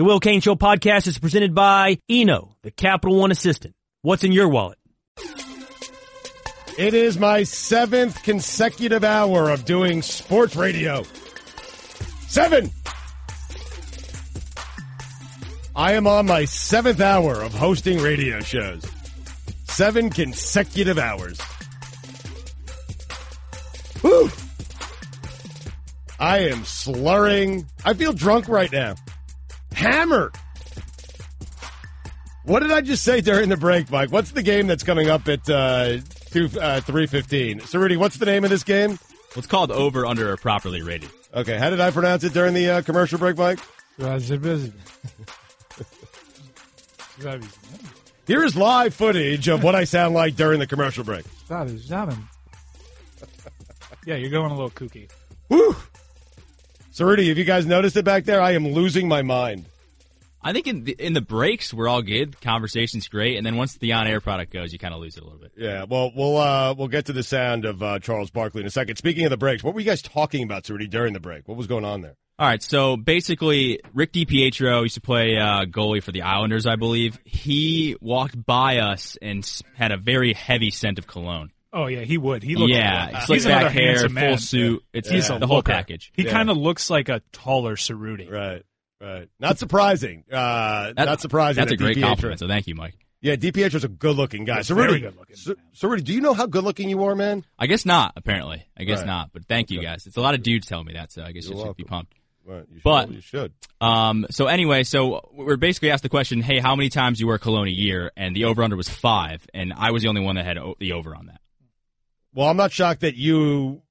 The Will Cain Show podcast is presented by Eno, the Capital One assistant. What's in your wallet? It is my seventh consecutive hour of doing sports radio. Seven! I am on my seventh hour of hosting radio shows. Seven consecutive hours. Whew! I am slurring. I feel drunk right now. Hammered. What did I just say during the break, Mike? What's the game that's coming up at uh, two uh, three fifteen? So, Rudy, what's the name of this game? What's called over under or properly rated. Okay, how did I pronounce it during the uh, commercial break, Mike? Here is live footage of what I sound like during the commercial break. Yeah, you're going a little kooky. Woo! So, Rudy, have you guys noticed it back there? I am losing my mind. I think in the, in the breaks we're all good. Conversation's great, and then once the on air product goes, you kind of lose it a little bit. Yeah, well, we'll uh, we'll get to the sound of uh, Charles Barkley in a second. Speaking of the breaks, what were you guys talking about, Rudy, during the break? What was going on there? All right, so basically, Rick DiPietro used to play uh, goalie for the Islanders, I believe. He walked by us and had a very heavy scent of cologne. Oh yeah, he would. He looks. yeah, he's slick another back hair, full man. suit. It's He's the whole looker. package. He Yeah. kind of looks like a taller Cerruti. Right, right. Not surprising. Uh, That- not surprising. That's a that great DiPietro- compliment. So thank you, Mike. Yeah, DiPietro's a good-looking guy. He's So, very good-looking, so, man. so, Rudy, do you know how good-looking you are, man? I guess not. Apparently, I guess Right. not. But thank you guys. It's a lot of dudes telling me that, so I guess You're you should be pumped. Right, you should, But- you should. Um, so anyway, so we're basically asked the question, hey, how many times you wear cologne a year? And the over under was five, and I was the only one that had o- the over on that. Well, I'm not shocked that you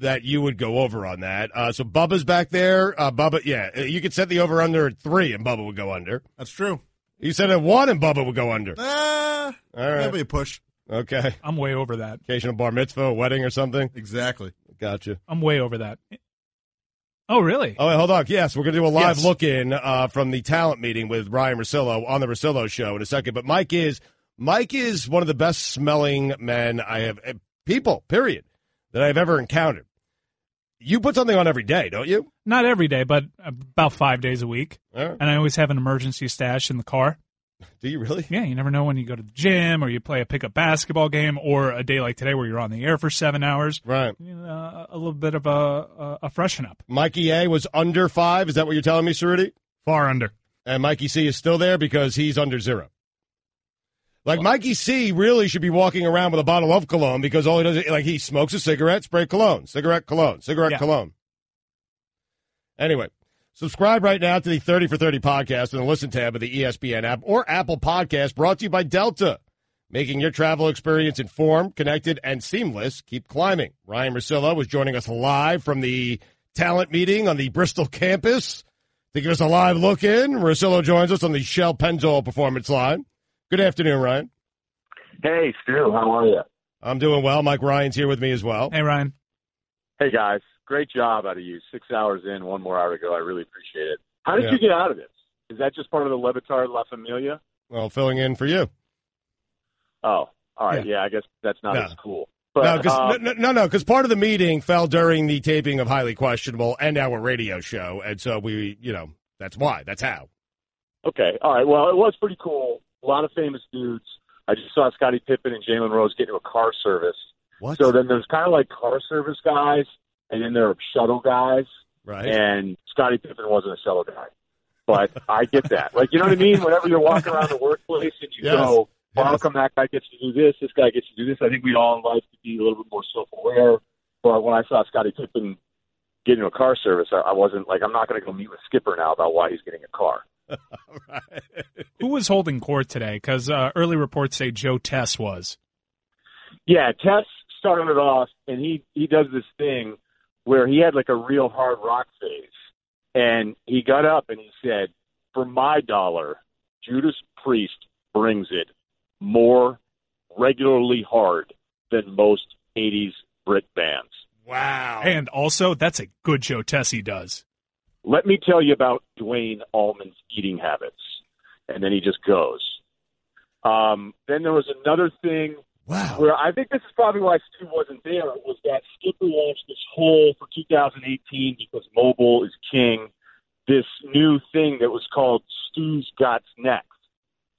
that you would go over on that. Uh, so Bubba's back there. Uh, Bubba, yeah, uh, you could set the over under at three, and Bubba would go under. That's true. You said at one, and Bubba would go under. Ah, All right, maybe a push. okay. I'm way over that. Occasional bar mitzvah, a wedding, or something. Exactly. Gotcha. I'm way over that. Oh really? Oh, wait, hold on. Yes, we're going to do a live Yes. look in uh, from the talent meeting with Ryen Russillo on the Russillo show in a second. But Mike is Mike is one of the best smelling men I have eh, people period that I've ever encountered. You put something on every day, don't you? Not every day, but about five days a week. All right. And I always have an emergency stash in the car. Do you really? Yeah, you never know when you go to the gym or you play a pickup basketball game or a day like today where you're on the air for seven hours. Right. You know, uh, a little bit of a, a, a freshen up. Mikey A was under five. Is that what you're telling me, Cerruti? Far under. And Mikey C is still there because he's under zero. Like Mikey C really should be walking around with a bottle of cologne because all he does is like he smokes a cigarette, spray cologne, cigarette cologne, cigarette Yeah. cologne. Anyway, subscribe right now to the 30 for 30 podcast in the listen tab of the ESPN app or Apple Podcast brought to you by Delta. Making your travel experience informed, connected, and seamless. Keep climbing. Ryen Russillo was joining us live from the talent meeting on the Bristol campus to give us a live look in. Russillo joins us on the Shell Pennzoil Performance Line. Good afternoon, Ryen. Hey, Stu, how are you? I'm doing well. Mike Ryan's here with me as well. Hey, Ryen. Hey, guys. Great job out of you. Six hours in, one more hour to go. I really appreciate it. How did Yeah. you get out of this? Is that just part of the Le Batard La Familia? Well, filling in for you. Oh, all right. Yeah, I guess that's not No. as cool. But no, because um, no, no, no, because part of the meeting fell during the taping of Highly Questionable and our radio show, and so we, you know, that's why. That's how. okay, all right. Well, it was pretty cool. A lot of famous dudes. I just saw Scottie Pippen and Jalen Rose get into a car service. What? So then there's kind of like car service guys, and then there are shuttle guys. right. and Scottie Pippen wasn't a shuttle guy. But I get that. Like, you know what I mean? Whenever you're walking around the workplace and you Yes. go, well, how Yes. come that guy gets to do this? This guy gets to do this. I think we all in life to be a little bit more self-aware. But when I saw Scottie Pippen get into a car service, I, I wasn't like, I'm not going to go meet with Skipper now about why he's getting a car. Right. Who was holding court today? Because uh, early reports say Joe Tess was. Yeah, Tess started it off, and he he does this thing where he had like a real hard rock face, and he got up and he said, "For my dollar, Judas Priest brings it more regularly hard than most '80s Brit bands." Wow. And also, that's a good Joe Tess he does. Let me tell you about Duane Allman's eating habits, and then he just goes. Um, then there was another thing wow. where I think this is probably why Stu wasn't there was that Skipper launched this whole for 2018 because mobile is king this new thing that was called Stu's Got Next.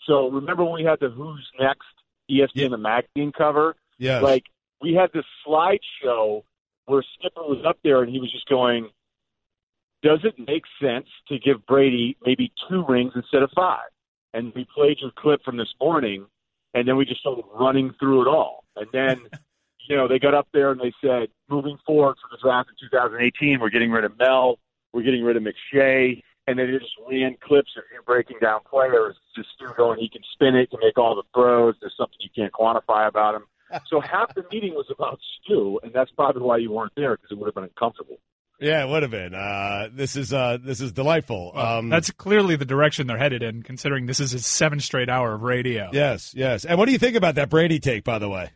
So remember when we had the Who's Next ESPN Yeah. the magazine cover? Yeah. Like we had this slideshow where Skipper was up there and he was just going, "Does it make sense to give Brady maybe two rings instead of five? And we played your clip from this morning, and then we just started running through it all. And then, you know, they got up there and they said, moving forward for the draft in 2018, we're getting rid of Mel, we're getting rid of McShay, and then they just ran clips of him breaking down players, just Stu going, he can spin it, can make all the throws. There's something you can't quantify about him. So half the meeting was about Stu, and that's probably why you weren't there because it would have been uncomfortable. Yeah, it would have been. Uh, this is uh, this is delightful. Well, um, that's clearly the direction they're headed in, considering this is his seven straight hour of radio. yes, yes. And what do you think about that Brady take, by the way?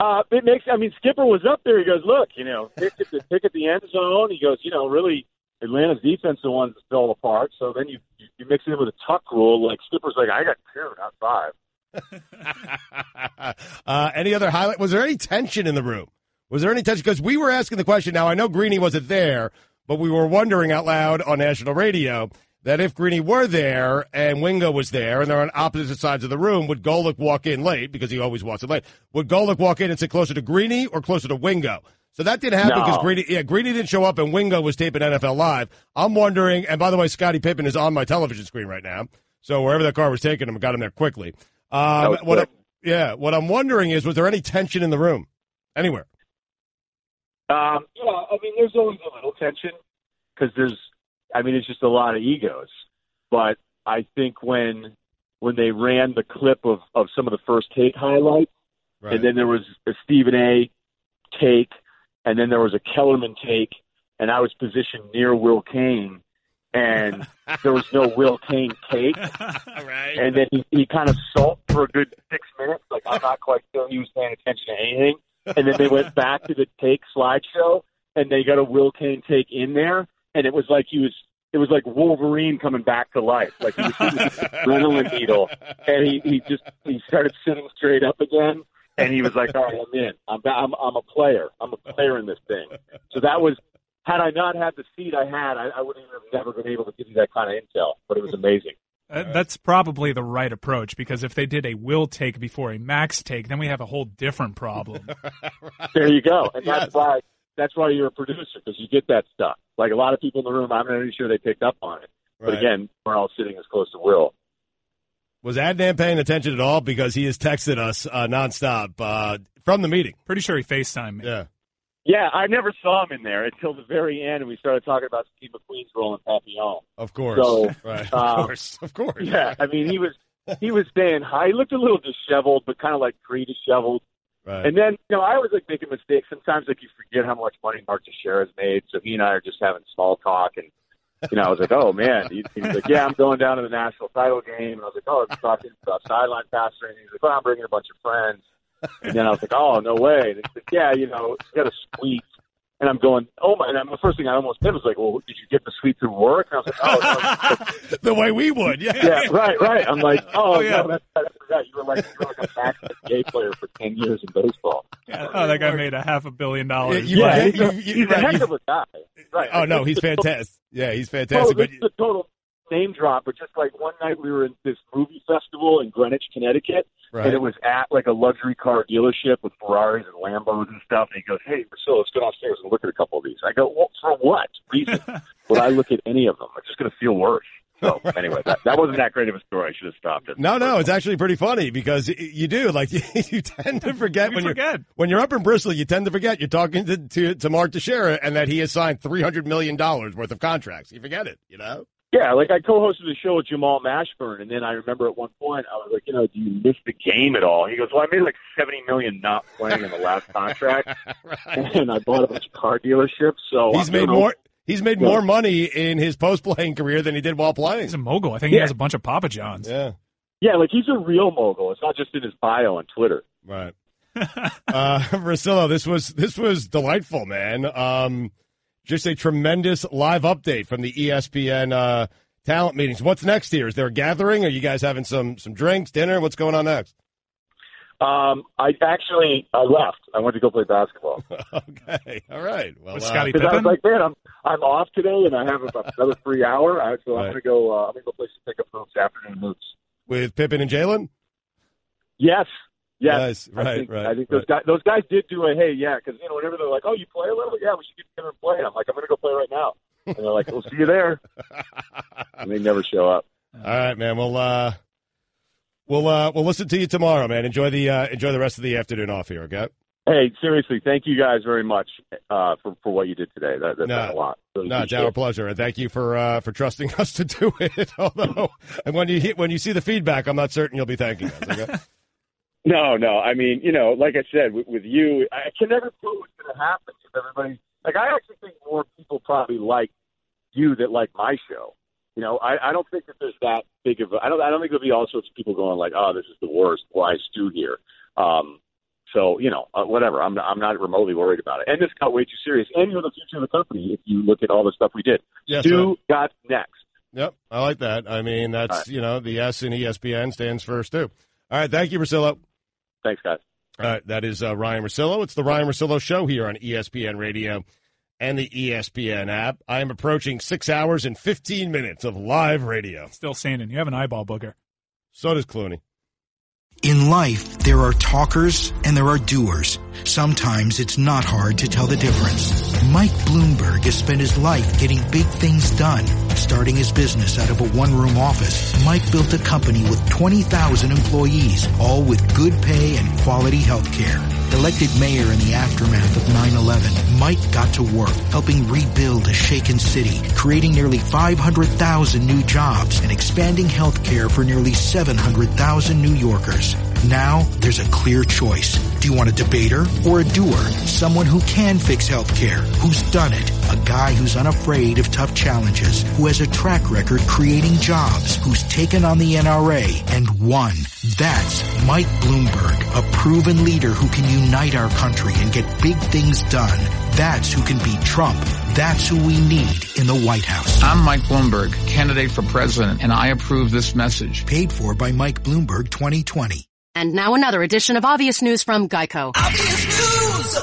Uh, it makes. I mean, Skipper was up there. He goes, "Look, you know, pick at the pick at the end zone." He goes, "You know, really, Atlanta's defense the ones that fell apart." So then you you mix it in with a tuck rule. Like Skipper's like, "I got two, not five. uh, any other highlight? Was there any tension in the room? Was there any tension? Because we were asking the question. Now I know Greeny wasn't there, but we were wondering out loud on national radio that if Greeny were there and Wingo was there and they're on opposite sides of the room, would Golic walk in late because he always walks in late? Would Golic walk in and sit closer to Greeny or closer to Wingo? So that didn't happen No. because Greeny, yeah, Greeny didn't show up and Wingo was taping NFL Live. I'm wondering, and by the way, Scottie Pippen is on my television screen right now. So wherever that car was taking him, got him there quickly. Um, what I, yeah, what I'm wondering is, was there any tension in the room anywhere? Um, yeah, I mean, there's always a little tension because there's, I mean, it's just a lot of egos. But I think when when they ran the clip of of some of the first take highlights, Right. and then there was a Stephen A. take, and then there was a Kellerman take, and I was positioned near Will Cain, and there was no Will Cain take, right. and then he, he kind of sulked for a good six minutes, like I'm not quite sure he was paying attention to anything, and then they went back to the take slideshow, and they got a Will Cain take in there, and it was like he was. It was like Wolverine coming back to life. Like he was adrenaline needle, and he he just he started sitting straight up again, and he was like, "All right, I'm in. I'm I'm I'm a player. I'm a player in this thing." So that was. Had I not had the seat I had, I, I would have never been able to give you that kind of intel. But it was amazing. Uh, that's probably the right approach because if they did a will take before a max take, then we have a whole different problem. There you go. And that's Yes. why that's why you're a producer because you get that stuff. Like a lot of people in the room, I'm not even sure they picked up on it. But again, we're all sitting as close to Will. Was Adnan paying attention at all? Because he has texted us uh, nonstop uh, from the meeting. Pretty sure he FaceTimed me. Yeah. Yeah, I never saw him in there until the very end, and we started talking about Steve McQueen's role in Papillon. Of course. So, right. Of uh, course. Of course. Yeah, I mean, he was he was saying hi. He looked a little disheveled, but kind of like pre-disheveled. Right. And then, you know, I always like making mistakes. Sometimes like you forget how much money Mark Teixeira has made. So he and I are just having small talk, and you know, I was like, oh man. He, he was like, yeah, I'm going down to the national title game, and I was like, oh, I'm talking about sideline passer, and he's like, well, I'm bringing a bunch of friends. And then I was like, oh, no way. And like, yeah, you know, you got a suite. And I'm going, oh my! And the first thing I almost did was like, well, did you get the suite through work? And I was like, oh, no. the way we would. Yeah. yeah, right, right. I'm like, oh, Oh, yeah. no, that's, I forgot. You were like, you were like a back NBA player for ten years in baseball. Oh, that guy made a half a billion dollars. You- Yeah, you- he's, a, you- he's a heck of a guy. Right. Oh no, he's fantastic. Yeah, he's fantastic. this But is a total name drop, but just like one night we were in this movie festival in Greenwich, Connecticut, right. and it was at like a luxury car dealership with Ferraris and Lambos and stuff. And he goes, "Hey, Priscilla, let's go downstairs and look at a couple of these." I go, "Well, for what reason would I look at any of them? I'm just going to feel worse." So anyway, that, that wasn't that great of a story. I should have stopped it. No, no, it's actually pretty funny because you do like you, tend to forget We when you're when you're up in Bristol. You tend to forget you're talking to to, to Mark Teixeira and that he has signed three hundred million dollars worth of contracts. You forget it, you know. Yeah, like I co-hosted a show with Jamal Mashburn, and then I remember at one point I was like, you know, do you miss the game at all? He goes, well, I made like seventy million not playing in the last contract, and I bought a bunch of car dealerships. So He's I made don't know. more. He's made more money in his post playing career than he did while playing. He's a mogul. I think he has a bunch of Papa Johns. Yeah, Yeah, like he's a real mogul. It's not just in his bio on Twitter. right. uh, Russillo, this was this was delightful, man. Um, just a tremendous live update from the ESPN uh, talent meetings. What's next here? Is there a gathering? Are you guys having some some drinks, dinner? What's going on next? Um, I actually I left. I went to go play basketball okay, all right. Well, With uh, Scottie because I was like, man, I'm I'm off today and I have about another free hour, I- so I'm gonna go. Uh, I'm gonna go play some pickup hoops afternoon hoops. with Pippen and Jalen. Yes, yes. Nice. I Right, think, right, I think those guys those guys did do a hey, yeah, because you know whenever they're like, oh, you play a little, yeah, we should get together and play. I'm like, I'm gonna go play right now, and they're like, we'll see you there, and they never show up. All right, man. We'll uh, we'll uh, we'll listen to you tomorrow, man. Enjoy the uh, enjoy the rest of the afternoon off here. Okay. Hey, seriously, thank you guys very much uh, for for what you did today. That, that No. meant a lot. Really No, it's our pleasure, and thank you for uh, for trusting us to do it. Although, and when you hit, when you see the feedback, I'm not certain you'll be thanking us. Okay? No, no. I mean, you know, like I said, with, with you, I can never tell what's going to happen. If everybody, like, I actually think more people probably like you that like my show. You know, I, I don't think that there's that big of a. I don't. I don't think there'll be all sorts of people going like, "Oh, this is the worst. Why is Stu here?" Um, so you know, uh, whatever. I'm not, I'm not remotely worried about it. And this got way too serious. And you're the future of the company if you look at all the stuff we did. Yes, Stu right. got next. Yep, I like that. I mean, that's right. you know the S in ESPN stands first too. All right, thank you, Russillo. Thanks, guys. All right, that is uh, Ryen Russillo. It's the Ryen Russillo Show here on ESPN Radio and the ESPN app. I am approaching six hours and 15 minutes of live radio. Still standing. You have an eyeball booger. So does Clooney. In life, there are talkers and there are doers. Sometimes it's not hard to tell the difference. Mike Bloomberg has spent his life getting big things done. Starting his business out of a one-room office, Mike built a company with 20,000 employees, all with good pay and quality health care. Elected mayor in the aftermath of 9-11, Mike got to work helping rebuild a shaken city, creating nearly 500,000 new jobs and expanding health care for nearly 700,000 New Yorkers. Now, there's a clear choice. Do you want a debater or a doer? Someone who can fix healthcare, who's done it, a guy who's unafraid of tough challenges, who has a track record creating jobs, who's taken on the NRA and won. That's Mike Bloomberg, a proven leader who can unite our country and get big things done. That's who can beat Trump. That's who we need in the White House. I'm Mike Bloomberg, candidate for president, and I approve this message. Paid for by Mike Bloomberg 2020. And now another edition of Obvious News from Geico.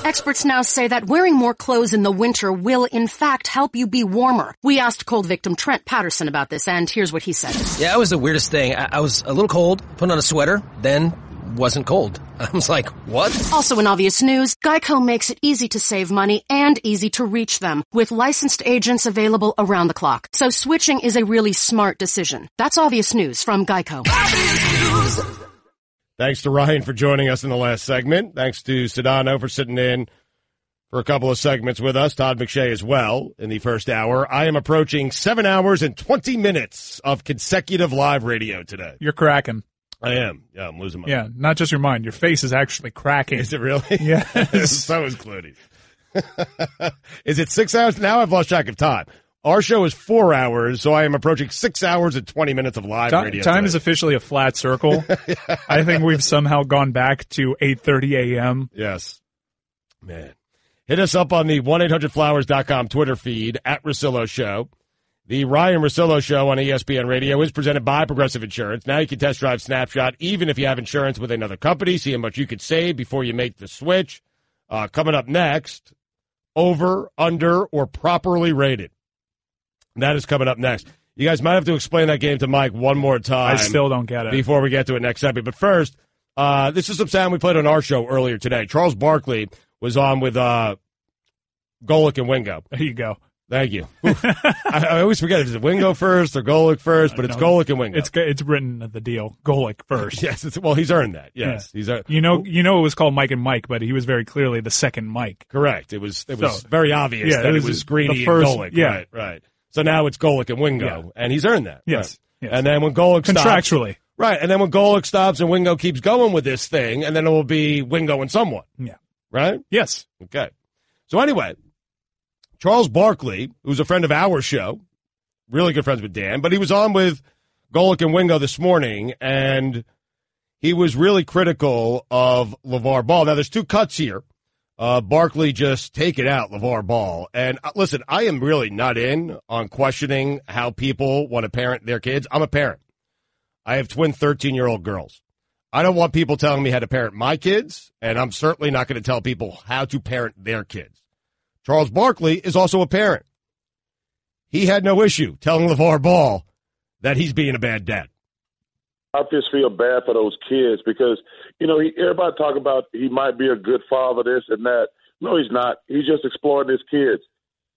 Experts now say that wearing more clothes in the winter will in fact help you be warmer. We asked cold victim Trent Patterson about this and here's what he said. Yeah, it was the weirdest thing. I, I was a little cold, put on a sweater, then wasn't cold. I was like, what? Also in Obvious News, Geico makes it easy to save money and easy to reach them with licensed agents available around the clock. So switching is a really smart decision. That's Obvious News from Geico. Thanks to Ryen for joining us in the last segment. Thanks to Sedano for sitting in for a couple of segments with us. Todd McShay as well in the first hour. I am approaching seven hours and 20 minutes of consecutive live radio today. You're cracking. I am. Yeah, I'm losing my Yeah, not just your mind. Your face is actually cracking. Is it really? Yes. so is Clooney. is it six hours? Now I've lost track of time. Our show is four hours, so I am approaching six hours and 20 minutes of live Ti- radio. time today. is officially a flat circle. I think we've somehow gone back to 8:30 a.m. Yes. Man. Hit us up on the 1-800-Flowers.com Twitter feed at Russillo Show. The Ryen Russillo Show on ESPN Radio is presented by Progressive Insurance. Now you can test drive Snapshot even if you have insurance with another company. See how much you could save before you make the switch. Uh, coming up next, over, under, or properly rated. That is coming up next. You guys might have to explain that game to Mike one more time I still don't get it. before we get to it next segment. But first, uh, this is some sound we played on our show earlier today. Charles Barkley was on with uh, Golic and Wingo. There you go. Thank you. I, I always forget is it Wingo first or Golic first, but it's No, Golic and Wingo. It's it's written at the deal. Golic first. yes, well, he's earned that. Yes, he's earned. You know, you know, it was called Mike and Mike, but he was very clearly the second Mike. correct. It was it was So, very obvious yeah, that it it was was, the Greeny first- and Golic. yeah. Right, right. So now it's Golic and Wingo, Yeah. and he's earned that. Yes, Right. yes. And then when Golic stops, Contractually. right, and then when Golic stops and Wingo keeps going with this thing, and then it will be Wingo and someone. Yeah. Right. Yes. Okay. So anyway, Charles Barkley, who's a friend of our show, really good friends with Dan, but he was on with Golic and Wingo this morning, and he was really critical of LeVar Ball. Now, there's two cuts here. Uh, Barkley just take it out, LeVar Ball. And uh, listen, I am really not in on questioning how people want to parent their kids. I'm a parent. I have twin 13 year old girls. I don't want people telling me how to parent my kids, and I'm certainly not going to tell people how to parent their kids. Charles Barkley is also a parent. He had no issue telling LeVar Ball that he's being a bad dad. I just feel bad for those kids because, you know, he, everybody talk about he might be a good father, this and that. No, he's not. He's just exploiting his kids.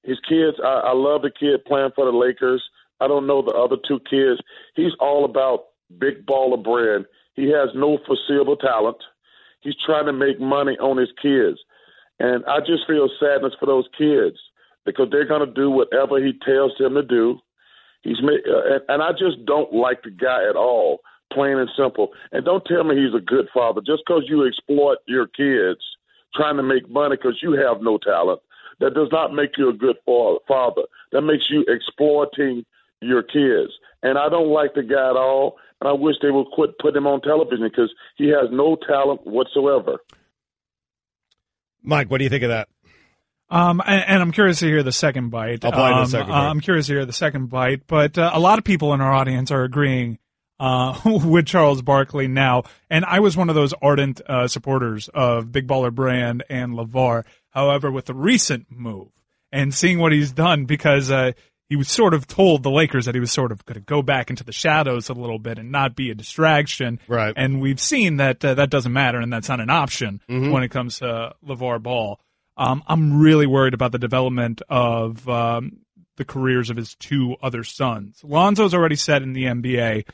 His kids, I, I love the kid playing for the Lakers. I don't know the other two kids. He's all about big baller brand. He has no foreseeable talent. He's trying to make money on his kids. And I just feel sadness for those kids because they're going to do whatever he tells them to do. He's uh, and, and I just don't like the guy at all, plain and simple. And don't tell me he's a good father just because you exploit your kids trying to make money because you have no talent. That does not make you a good father. That makes you exploiting your kids. And I don't like the guy at all. And I wish they would quit putting him on television because he has no talent whatsoever. Mike, what do you think of that? Um, and, and, I'm curious to hear the second bite. I'll play um, the second uh, I'm curious to hear the second bite, but uh, a lot of people in our audience are agreeing uh, with Charles Barkley now, and I was one of those ardent uh, supporters of Big Baller Brand and LeVar. However, with the recent move and seeing what he's done, because uh, he was sort of told the Lakers that he was sort of going to go back into the shadows a little bit and not be a distraction. Right. And we've seen that uh, that doesn't matter, and that's not an option Mhm. when it comes to LeVar Ball. Um, I'm really worried about the development of um, the careers of his two other sons. Lonzo's already set in the NBA,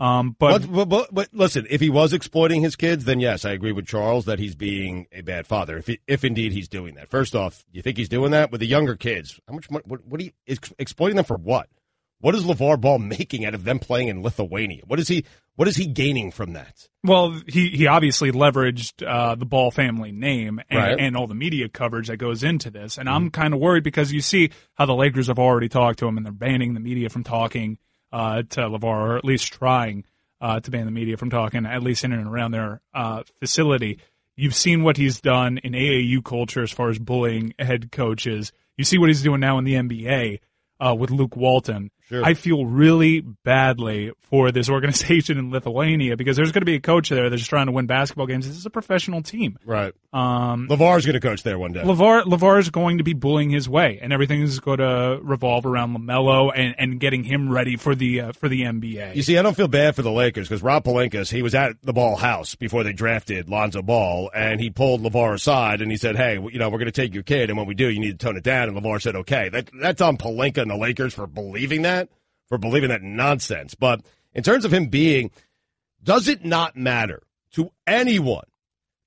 um, but But, but, but, listen, if he was exploiting his kids, then yes, I agree with Charles that he's being a bad father. If he, if indeed he's doing that, first off, you think he's doing that with the younger kids? How much? Money, what? What are you ex- exploiting them for? What? What is LeVar Ball making out of them playing in Lithuania? What is he? What is he gaining from that? Well, he, he obviously leveraged uh, the Ball family name and, Right. and all the media coverage that goes into this. And I'm kind of worried because you see how the Lakers have already talked to him and they're banning the media from talking uh, to LeVar, or at least trying uh, to ban the media from talking, at least in and around their uh, facility. You've seen what he's done in AAU culture as far as bullying head coaches. You see what he's doing now in the NBA uh, with Luke Walton. Sure. I feel really badly for this organization in Lithuania because there's going to be a coach there that's trying to win basketball games. This is a professional team. Right. Um, LeVar's going to coach there one day. LaVar LaVar is going to be bullying his way, and everything is going to revolve around LaMelo and, and getting him ready for the uh, for the NBA. You see, I don't feel bad for the Lakers because Rob Palinkas, he was at the Ball house before they drafted Lonzo Ball, and he pulled LeVar aside and he said, "Hey, you know, we're going to take your kid, and when we do, you need to tone it down." And LeVar said, "Okay." That that's on Pelinka and the Lakers for believing that, for believing that nonsense. But in terms of him being, does it not matter to anyone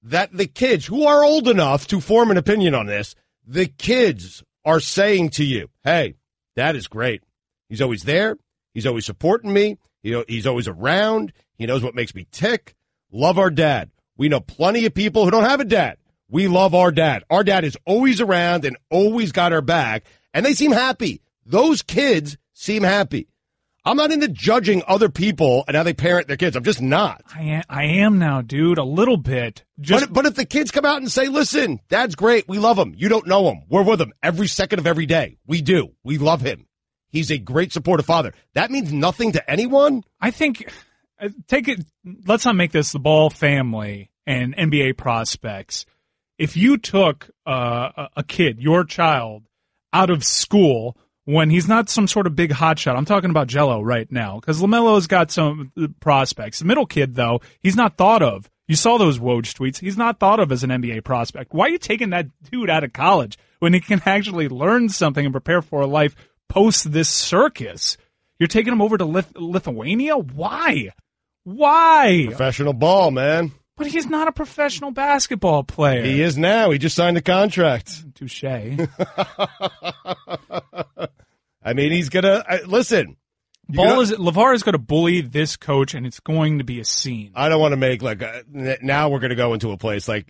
that the kids who are old enough to form an opinion on this, the kids are saying to you, "Hey, that is great. He's always there. He's always supporting me. He's always around. He knows what makes me tick. Love our dad. We know plenty of people who don't have a dad. We love our dad. Our dad is always around and always got our back, and they seem happy. Those kids seem happy. I'm not into judging other people and how they parent their kids. I'm just not. I am, I am now, dude, a little bit. Just but, but if the kids come out and say, listen, dad's great. We love him. You don't know him. We're with him every second of every day. We do. We love him. He's a great supportive father. That means nothing to anyone. I think uh, take it. Let's not make this the Ball family and NBA prospects. If you took uh, a- a kid, your child, out of school when he's not some sort of big hotshot, I'm talking about Gelo right now because LaMelo's got some uh, prospects. Middle kid, though, he's not thought of. You saw those Woj tweets. He's not thought of as an NBA prospect. Why are you taking that dude out of college when he can actually learn something and prepare for a life post this circus? You're taking him over to Lith- Lithuania? Why? Why? Professional ball, man. But he's not a professional basketball player. He is now. He just signed a contract. Touche. I mean, he's gonna I, listen. Ball know- is LaVar is going to bully this coach, and it's going to be a scene. I don't want to make like a, n- now we're gonna go into a place like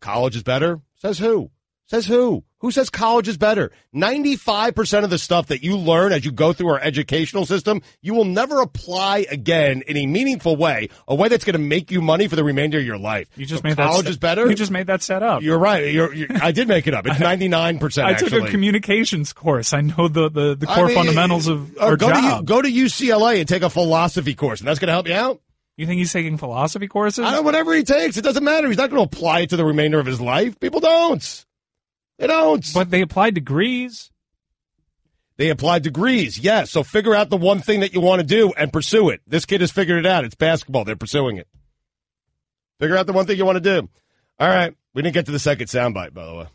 college is better. Says who? Says who? Who says college is better? 95% of the stuff that you learn as you go through our educational system, you will never apply again in a meaningful way, a way that's going to make you money for the remainder of your life. You just So made that college set- is better. You just made that set up. You're right. You're, you're, I did make it up. It's 99%. I took actually. a communications course. I know the the, the I core mean, fundamentals of uh, our go job. To, go to UCLA and take a philosophy course, and that's going to help you out. You think he's taking philosophy courses? I don't, whatever he takes, it doesn't matter. He's not going to apply it to the remainder of his life. People don't. They don't. But they applied degrees. They applied degrees, yes. So figure out the one thing that you want to do and pursue it. This kid has figured it out. It's basketball. They're pursuing it. Figure out the one thing you want to do. All right. We didn't get to the second soundbite, by the way.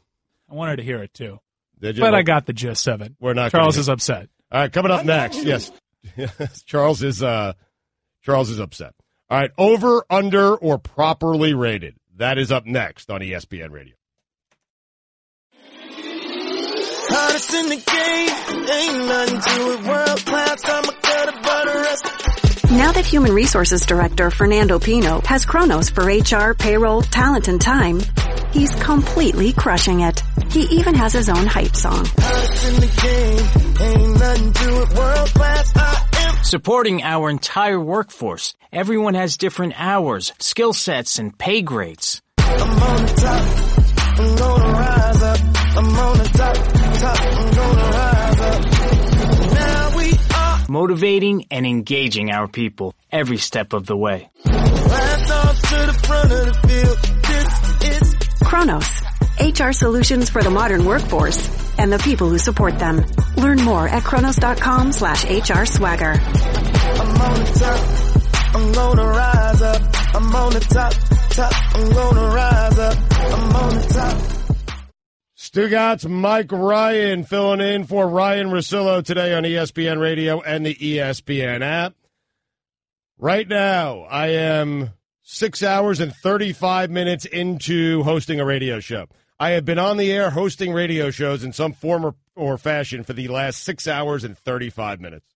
I wanted to hear it too. Did you? But I got the gist of it. We're not. Charles is upset. All right, coming up next. Yes. yes. Charles is uh Charles is upset. All right, over, under, or properly rated. That is up next on ESPN Radio. Hottest in the game, ain't nothing to it. World class, I'm a gutter, but the rest. Now that Human Resources Director Fernando Pino has Kronos for HR, payroll, talent, and time, he's completely crushing it. He even has his own hype song. Hottest in the game, ain't nothing to it. World class, I am. Supporting our entire workforce. Everyone has different hours, skill sets, and pay grades. I'm on the top, I'm gonna rise up. I'm on the top, top, I'm gonna rise up. Now we are Motivating and engaging our people every step of the way. blast off to the front of the field. This is Kronos, HR solutions for the modern workforce and the people who support them. Learn more at kronos.com slash HR swagger. I'm on the top. I'm gonna rise up. I'm on the top, top. I'm gonna rise up. I'm on the top. Stugotz Mike Ryan filling in for Ryen Russillo today on ESPN Radio and the ESPN app. Right now, I am six hours and 35 minutes into hosting a radio show. I have been on the air hosting radio shows in some form or, or fashion for the last six hours and 35 minutes.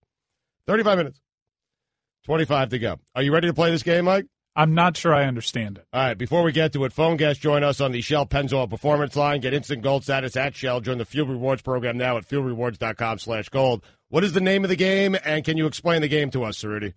35 minutes. 25 to go. Are you ready to play this game, Mike? I'm not sure I understand it. All right, before we get to it, phone guests join us on the Shell Pennzoil Performance Line. Get instant gold status at Shell. Join the Fuel Rewards program now at fuelrewards.com slash gold. What is the name of the game, and can you explain the game to us, Cerruti?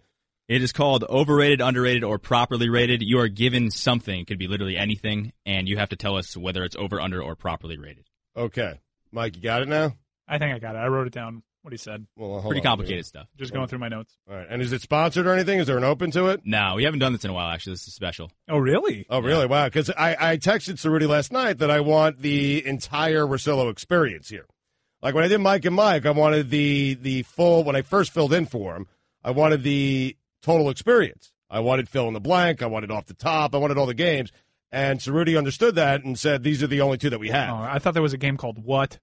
It is called overrated, underrated, or properly rated. You are given something, it could be literally anything, and you have to tell us whether it's over, under, or properly rated. Okay. Mike, you got it now? I think I got it. I wrote it down. What he said. Well, Pretty on. complicated stuff. Just going through my notes. All right. And is it sponsored or anything? Is there an open to it? No, we haven't done this in a while, actually. This is special. Oh, really? Oh, really? Wow. Because I, I texted Cerruti last night that I want the entire Russillo experience here. Like when I did Mike and Mike, I wanted the the full. When I first filled in for him, I wanted the total experience. I wanted fill in the blank. I wanted off the top. I wanted all the games. And Cerruti understood that and said these are the only two that we have. Oh, I thought there was a game called What?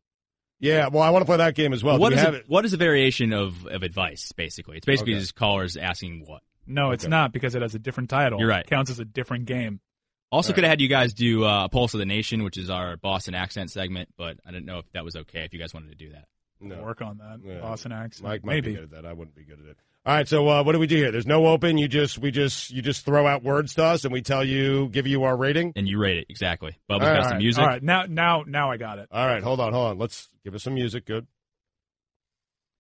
Yeah, well, I want to play that game as well. what Do we is have it, what is a variation of, of advice, basically? It's basically Okay. just callers asking what. No, it's Okay. not because it has a different title. You're right. It counts as a different game. Also, All could have had you guys do uh, Pulse of the Nation, which is our Boston accent segment, but I didn't know if that was okay if you guys wanted to do that. No. Work on that. Yeah. Boston accent. Mike might Maybe. be good at that. I wouldn't be good at it. All right, so uh, what do we do here? There's no open. You just we just you just throw out words to us, and we tell you, give you our rating. And you rate it, exactly. Bubba's All got right, some music. All right. Now, now, now I got it. All right, hold on, hold on. Let's give us some music. Good.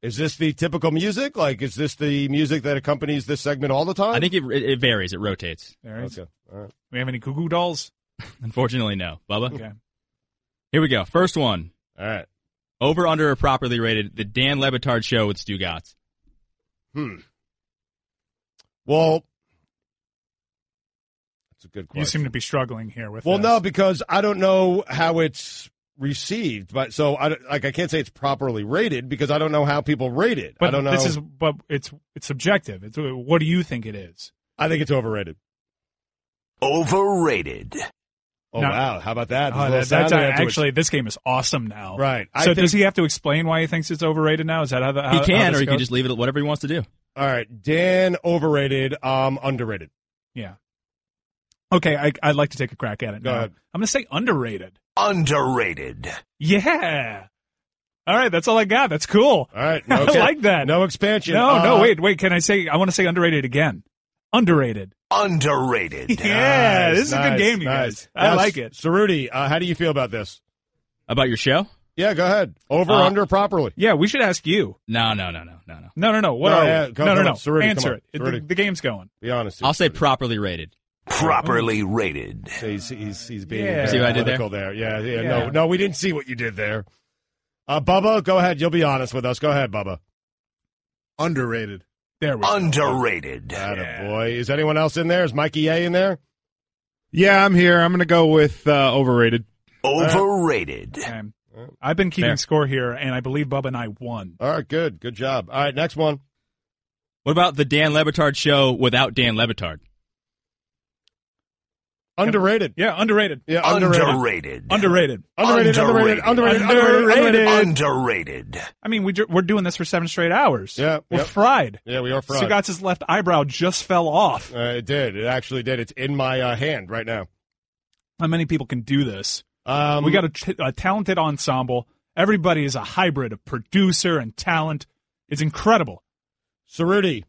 Is this the typical music? Like, is this the music that accompanies this segment all the time? I think it, it, it varies. It rotates. Is. Okay. All right. We have any Goo dolls? Unfortunately, no. Bubba? Okay. Here we go. First one. All right. Over, under, or properly rated. The Dan Le Batard Show with Stugotz. Hmm. Well, that's a good question. You seem to be struggling here with. Well, this. no, because I don't know how it's received, but so I like I can't say it's properly rated because I don't know how people rate it. But I don't know. this is, but it's it's subjective. It's what do you think it is? I think it's overrated. Overrated. Oh No. wow, how about that? There's Oh, that, that's there to it. actually this game is awesome now. Right. I So think- does he have to explain why he thinks it's overrated now? Is that how the, how, He can, this or he goes? can just leave it at whatever he wants to do. All right, Dan overrated, um underrated. Yeah. Okay, I, I'd like to take a crack at it. Go now. ahead. I'm going to say underrated. Underrated. Yeah. All right, that's all I got. That's cool. All right, I okay. like that. No expansion. No, no, Uh, wait, wait. Can I say? I want to say underrated again. Underrated. Underrated. Yeah, Nice, this is a good game, you nice. guys. I Now, like it. Cerruti, uh, how do you feel about this? About your show? Yeah, go ahead. Over, Uh, under, properly. Yeah, we should ask you. No, no, no, no, no, no. No, no, no. What No, are yeah, we? no, no, no. on, Cerruti, Answer it. It- The, the game's going. Be honest. I'll say properly rated. Properly rated. He's, he's, he's being Yeah. See what I did there? there. Yeah, yeah, Yeah. No, no, we didn't see what you did there. Uh, Bubba, go ahead. You'll be honest with us. Go ahead, Bubba. Underrated. There we go. Underrated. boy. Is anyone else in there? Is Mikey A in there? Yeah, I'm here. I'm going to go with uh, overrated. Overrated. Okay. I've been keeping Fair. score here, and I believe Bubba and I won. All right, good. Good job. All right, next one. What about the Dan Le Batard show without Dan Le Batard? Underrated. Yeah, underrated. Yeah, underrated. Underrated. Underrated. Underrated, underrated, underrated, underrated, Underrated. I mean, we ju- we're doing this for seven straight hours. Yeah, we're yep. fried. Yeah, we are fried. Stugotz's left eyebrow just fell off. Uh, it did. It actually did. It's in my uh, hand right now. How many people can do this? Um, we got a, t- a talented ensemble. Everybody is a hybrid of producer and talent. It's incredible. Cerruti,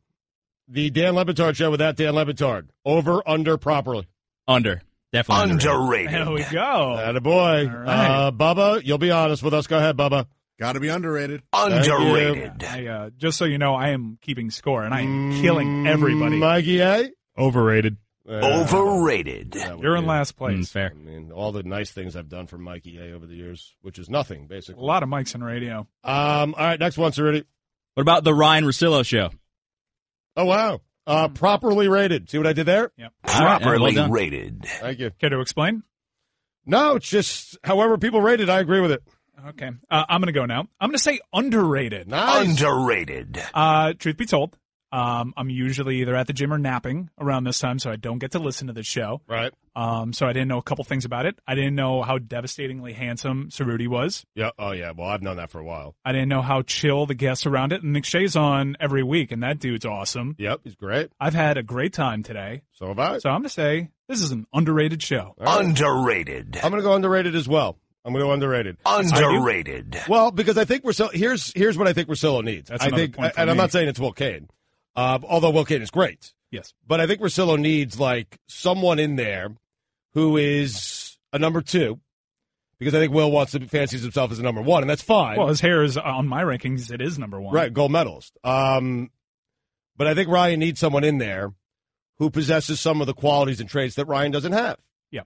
the Dan Le Batard show without Dan Le Batard. Over, under, properly. Under. Definitely Underrated. There we go. Atta boy. right. Uh, Bubba, you'll be honest with us. Go ahead, Bubba. Got to be underrated. Underrated. I, uh, just so you know, I am keeping score, and I am killing everybody. Mm, Mikey A? Overrated. Overrated. You're in last place. Mm, fair. I mean, all the nice things I've done for Mikey A over the years, which is nothing, basically. A lot of mics in radio. Um, all right, next one, Cerruti. What about the Ryen Russillo show? Oh, wow. Uh, properly rated. See what I did there? Yep. Properly well rated. Thank you. Care to explain? No, it's just however people rate it, I agree with it. Okay. Uh, I'm going to go now. I'm going to say underrated. Nice. Underrated. Uh, truth be told, um, I'm usually either at the gym or napping around this time, so I don't get to listen to the show. Right. Um, so I didn't know a couple things about it. I didn't know how devastatingly handsome Cerruti was. Yeah. Oh, yeah. Well, I've known that for a while. I didn't know how chill the guests around it. And McShay's on every week, and that dude's awesome. Yep. He's great. I've had a great time today. So have I. So I'm going to say this is an underrated show. All right. Underrated. I'm going to go underrated as well. I'm going to go underrated. Underrated. Well, because I think Russillo, here's here's what I think Russillo needs. That's I think, point for and I'm not saying it's Will Cain, uh, although Will Cain is great. Yes. But I think Russillo needs like someone in there who is a number two, because I think Will wants to fancies himself as a number one, and that's fine. Well, his hair is on my rankings. It is number one. Right, gold medalist. Um, but I think Ryen needs someone in there who possesses some of the qualities and traits that Ryen doesn't have. Yeah.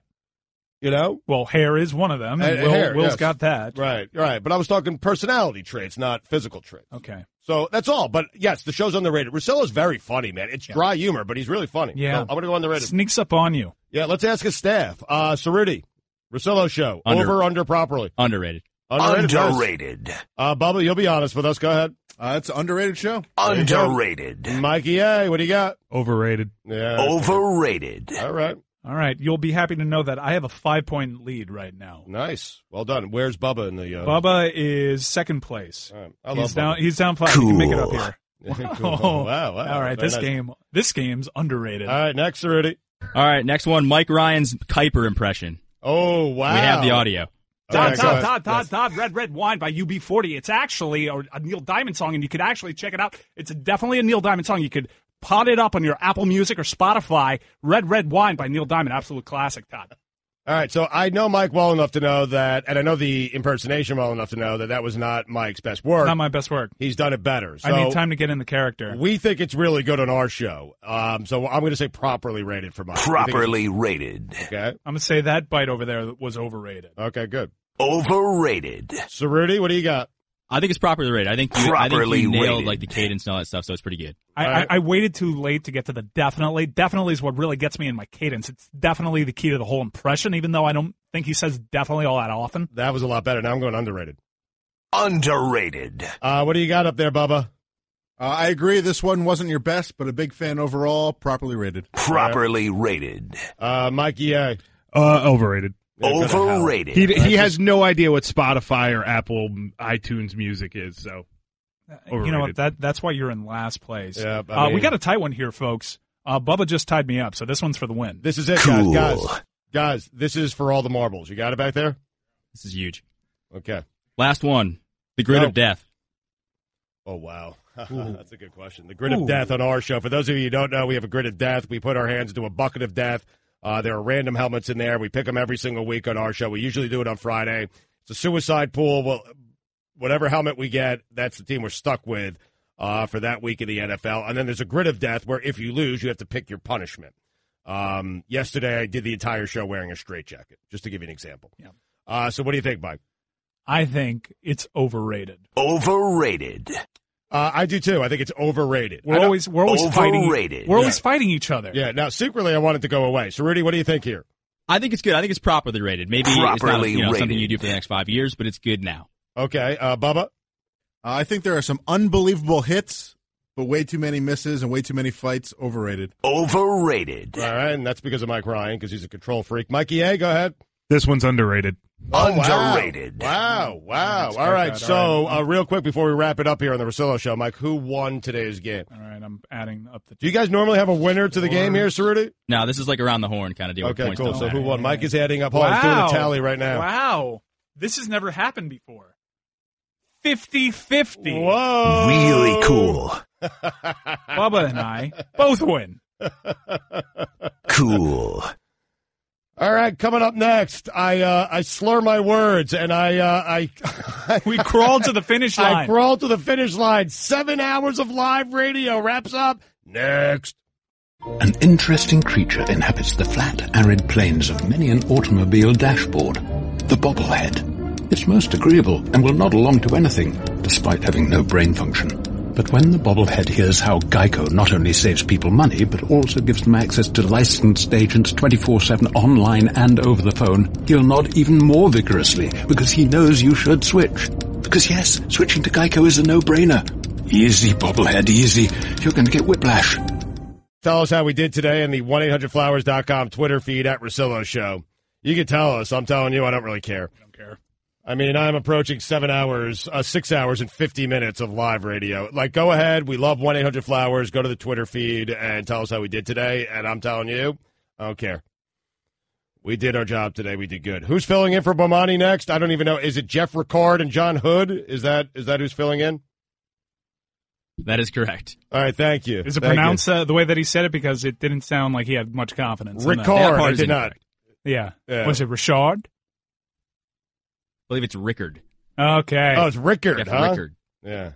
You know, Well, hair is one of them. And Uh, Will, hair, Will's yes. got that. right, right. But I was talking personality traits, not physical traits. Okay. So that's all. But yes, the show's underrated. Russillo's very funny, man. It's dry humor, but he's really funny. Yeah. So I'm gonna go on the underrated. Sneaks up on you. Yeah, let's ask his staff. Uh, Cerruti, Russillo show, Under. over under properly. Underrated. Underrated. Underrated. Uh, Bubba, you'll be honest with us. Go ahead. Uh, it's an underrated show. Underrated. Mikey A, what do you got? Overrated. Yeah. Overrated. All right. All right. You'll be happy to know that I have a five point lead right now. Nice. Well done. Where's Bubba in the? Uh, Bubba is second place. All right. I love He's down. He's down five. You can make it up Cool. here. Cool. Oh, Wow, wow. All right. Very This nice. game. This game's underrated. All right. Next, Cerruti. All right, next one, Mike Ryan's Kiper impression. Oh wow. We have the audio. All Todd, right, go Todd. Todd, Todd, Yes. Todd, Red, Red Wine by UB40. It's actually a, a Neil Diamond song, and you could actually check it out. It's definitely a Neil Diamond song. You could pot it up on your Apple Music or Spotify. Red, Red Wine by Neil Diamond. Absolute classic, Todd. All right. So I know Mike well enough to know that, and I know the impersonation well enough to know that that was not Mike's best work. Not my best work. He's done it better. So I need time to get in the character. We think it's really good on our show. Um, so I'm going to say properly rated for Mike. We think it's- Properly rated. Okay. I'm going to say that bite over there was overrated. Okay. Good. Overrated. Cerruti, what do you got? I think it's properly rated. I think you, I think Properly you nailed rated. like the cadence and all that stuff, so it's pretty good. I, All right. I, I waited too late to get to the definitely. Definitely is what really gets me in my cadence. It's definitely the key to the whole impression, even though I don't think he says definitely all that often. That was a lot better. Now I'm going underrated. Underrated. Uh, what do you got up there, Bubba? Uh, I agree. This one wasn't your best, but a big fan overall. Properly rated. Properly rated. Uh, Mikey A. Uh, overrated. Yeah, go to hell. Overrated. He he has no idea what Spotify or Apple iTunes music is. So You know what? That that's why you're in last place. Yeah, I uh, we got a tight one here, folks. Uh, Bubba just tied me up, so this one's for the win. This is it, Cool. guys. Guys, guys, this is for all the marbles. You got it back there? This is huge. Okay. Last one, the grid Go. of death. Oh wow, that's a good question. The grid of death on our show. For those of you who don't know, we have a grid of death. We put our hands into a bucket of death. Uh, there are random helmets in there. We pick them every single week on our show. We usually do it on Friday. It's a suicide pool. Well, whatever helmet we get, that's the team we're stuck with uh, for that week in the NFL. And then there's a grid of death where if you lose, you have to pick your punishment. Um, yesterday, I did the entire show wearing a straitjacket, just to give you an example. Yeah. Uh, so what do you think, Mike? I think it's overrated. Overrated. Uh, I do too. I think it's overrated. We're always we're always fighting. We're always Yeah. fighting each other. Yeah. Now, secretly, I want it to go away. So, Rudy, what do you think here? I think it's good. I think it's properly rated. Maybe it's not Properly you know, something you do for the next five years, but it's good now. Okay, uh, Bubba. I think there are some unbelievable hits, but way too many misses and way too many fights. Overrated. Overrated. All right, and that's because of Mike Ryan because he's a control freak. Mikey A, go ahead. This one's underrated. Oh. Underrated. Wow, wow. That's All good, so All right. uh, real quick before we wrap it up here on the Russillo Show, Mike, who won today's game? All right, I'm adding up the. Do you guys normally have a winner to the game here, Cerruti? No, this is like around the horn kind of deal. Okay, cool. So matter. who won? Mike is adding up. Hold on, he's doing a tally right now. Wow, this has never happened before. 50-50. Whoa. Really cool. Bubba and I both win. Cool. All right, coming up next, I uh, I slur my words and I uh, I we crawled to the finish line. I line. crawled to the finish line. Seven hours of live radio wraps up next. An interesting creature inhabits the flat, arid plains of many an automobile dashboard. The bobblehead. It's most agreeable and will nod along to anything, despite having no brain function. But when the bobblehead hears how Geico not only saves people money, but also gives them access to licensed agents 24-7 online and over the phone, he'll nod even more vigorously because he knows you should switch. Because yes, switching to Geico is a no-brainer. Easy, bobblehead, easy. You're going to get whiplash. Tell us how we did today in the 1-800-Flowers.com Twitter feed at Russillo Show. You can tell us. I'm telling you, I don't really care. I don't care. I mean, I'm approaching seven hours, uh, six hours and 50 minutes of live radio. Like, go ahead. We love 1-800-Flowers. Go to the Twitter feed and tell us how we did today. And I'm telling you, I don't care. We did our job today. We did good. Who's filling in for Bomani next? I don't even know. Is it Jeff Ricard and John Hood? Is that is that who's filling in? That is correct. All right, thank you. Is it Thank pronounced uh, the way that he said it? Because it didn't sound like he had much confidence. in that. Ricard, That part I is did not. incorrect. Yeah. Yeah. Was it Richard? I believe it's Rickard. Okay. Oh, it's Rickard, Jeff huh? Rickard. Yeah.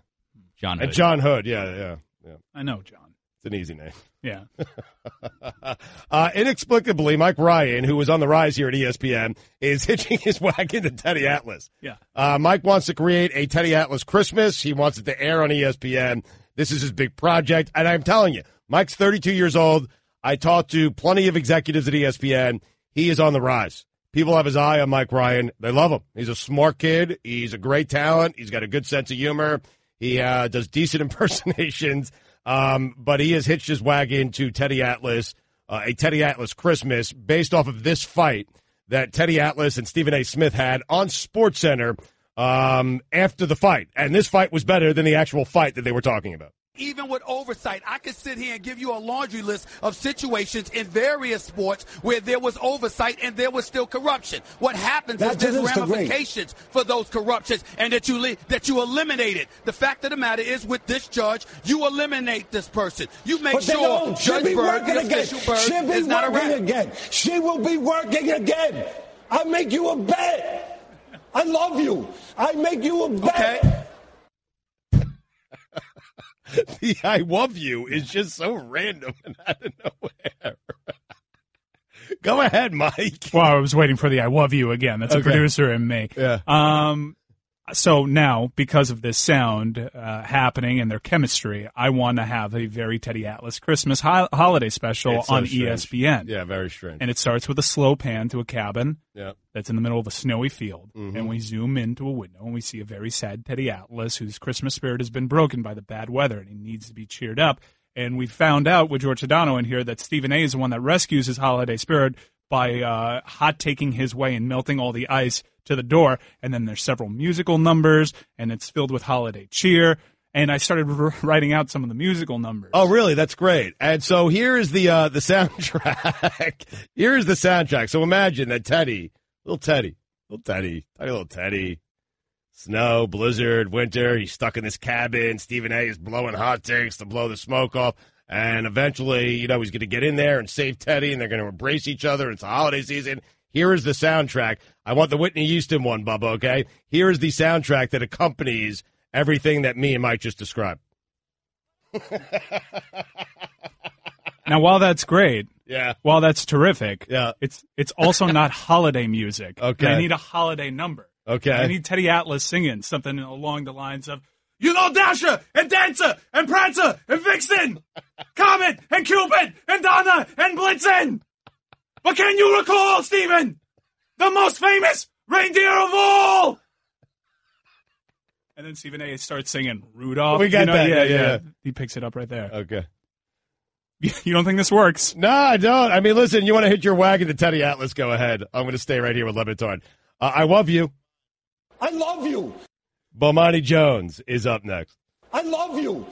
John And Hood. John Hood, yeah, yeah, yeah. I know, John. It's an easy name. Yeah. uh, inexplicably, Mike Ryan, who was on the rise here at ESPN, is hitching his wagon to Teddy Atlas. Yeah. Uh, Mike wants to create a Teddy Atlas Christmas. He wants it to air on ESPN. This is his big project. And I'm telling you, Mike's 32 years old. I talked to plenty of executives at ESPN. He is on the rise. People have his eye on Mike Ryan. They love him. He's a smart kid. He's a great talent. He's got a good sense of humor. He uh, does decent impersonations. Um, but he has hitched his wagon to Teddy Atlas, uh, a Teddy Atlas Christmas based off of this fight that Teddy Atlas and Stephen A. Smith had on SportsCenter um, after the fight. And this fight was better than the actual fight that they were talking about. Even with oversight, I could sit here and give you a laundry list of situations in various sports where there was oversight and there was still corruption. What happens That is there's ramifications for those corruptions and that you that you eliminate it. The fact of the matter is, with this judge, you eliminate this person. You make But sure. Judge be Byrd, working the again. official Byrd, She'll be is not working again. She will be working again. I make you a bet. I love you. I make you a bet. the I love you is just so random and out of nowhere. Go ahead, Mike. Well, I was waiting for the "I love you" again. That's a producer in me. Yeah. Um. So now, because of this sound uh, happening and their chemistry, I want to have a very Teddy Atlas Christmas ho- holiday special It's on strange. ESPN. Yeah, very strange. And it starts with a slow pan to a cabin Yeah. that's in the middle of a snowy field. Mhm. And we zoom into a window and we see a very sad Teddy Atlas whose Christmas spirit has been broken by the bad weather and he needs to be cheered up. And we found out with George Sedano in here that Stephen A is the one that rescues his holiday spirit by uh, hot taking his way and melting all the ice to the door. And then there's several musical numbers and it's filled with holiday cheer. And I started r- writing out some of the musical numbers. Oh, really? That's great. And so here is the uh, the soundtrack. here is the soundtrack. So imagine that Teddy, little Teddy, little Teddy, tiny little Teddy, snow, blizzard, winter. He's stuck in this cabin. Stephen A. is blowing hot takes to blow the smoke off. And eventually, you know, he's going to get in there and save Teddy, and they're going to embrace each other. It's a holiday season. Here is the soundtrack. I want the Whitney Houston one, Bubba. Okay. Here is the soundtrack that accompanies everything that me and Mike just described. Now, while that's great, Yeah. while that's terrific, Yeah. it's it's also not holiday music. Okay. I need a holiday number. Okay. I need Teddy Atlas singing something along the lines of You know Dasher and Dancer and Prancer and Vixen, Comet and Cupid and Donner and Blitzen. But can you recall, Stephen, the most famous reindeer of all? And then Stephen A. starts singing Rudolph. We got You know, that. Yeah, Yeah, yeah. He picks it up right there. Okay. You don't think this works? No, I don't. I mean, listen, you want to hit your wagon to Teddy Atlas, go ahead. I'm going to stay right here with Le Batard. Uh, I love you. I love you. Bomani Jones is up next. I love you.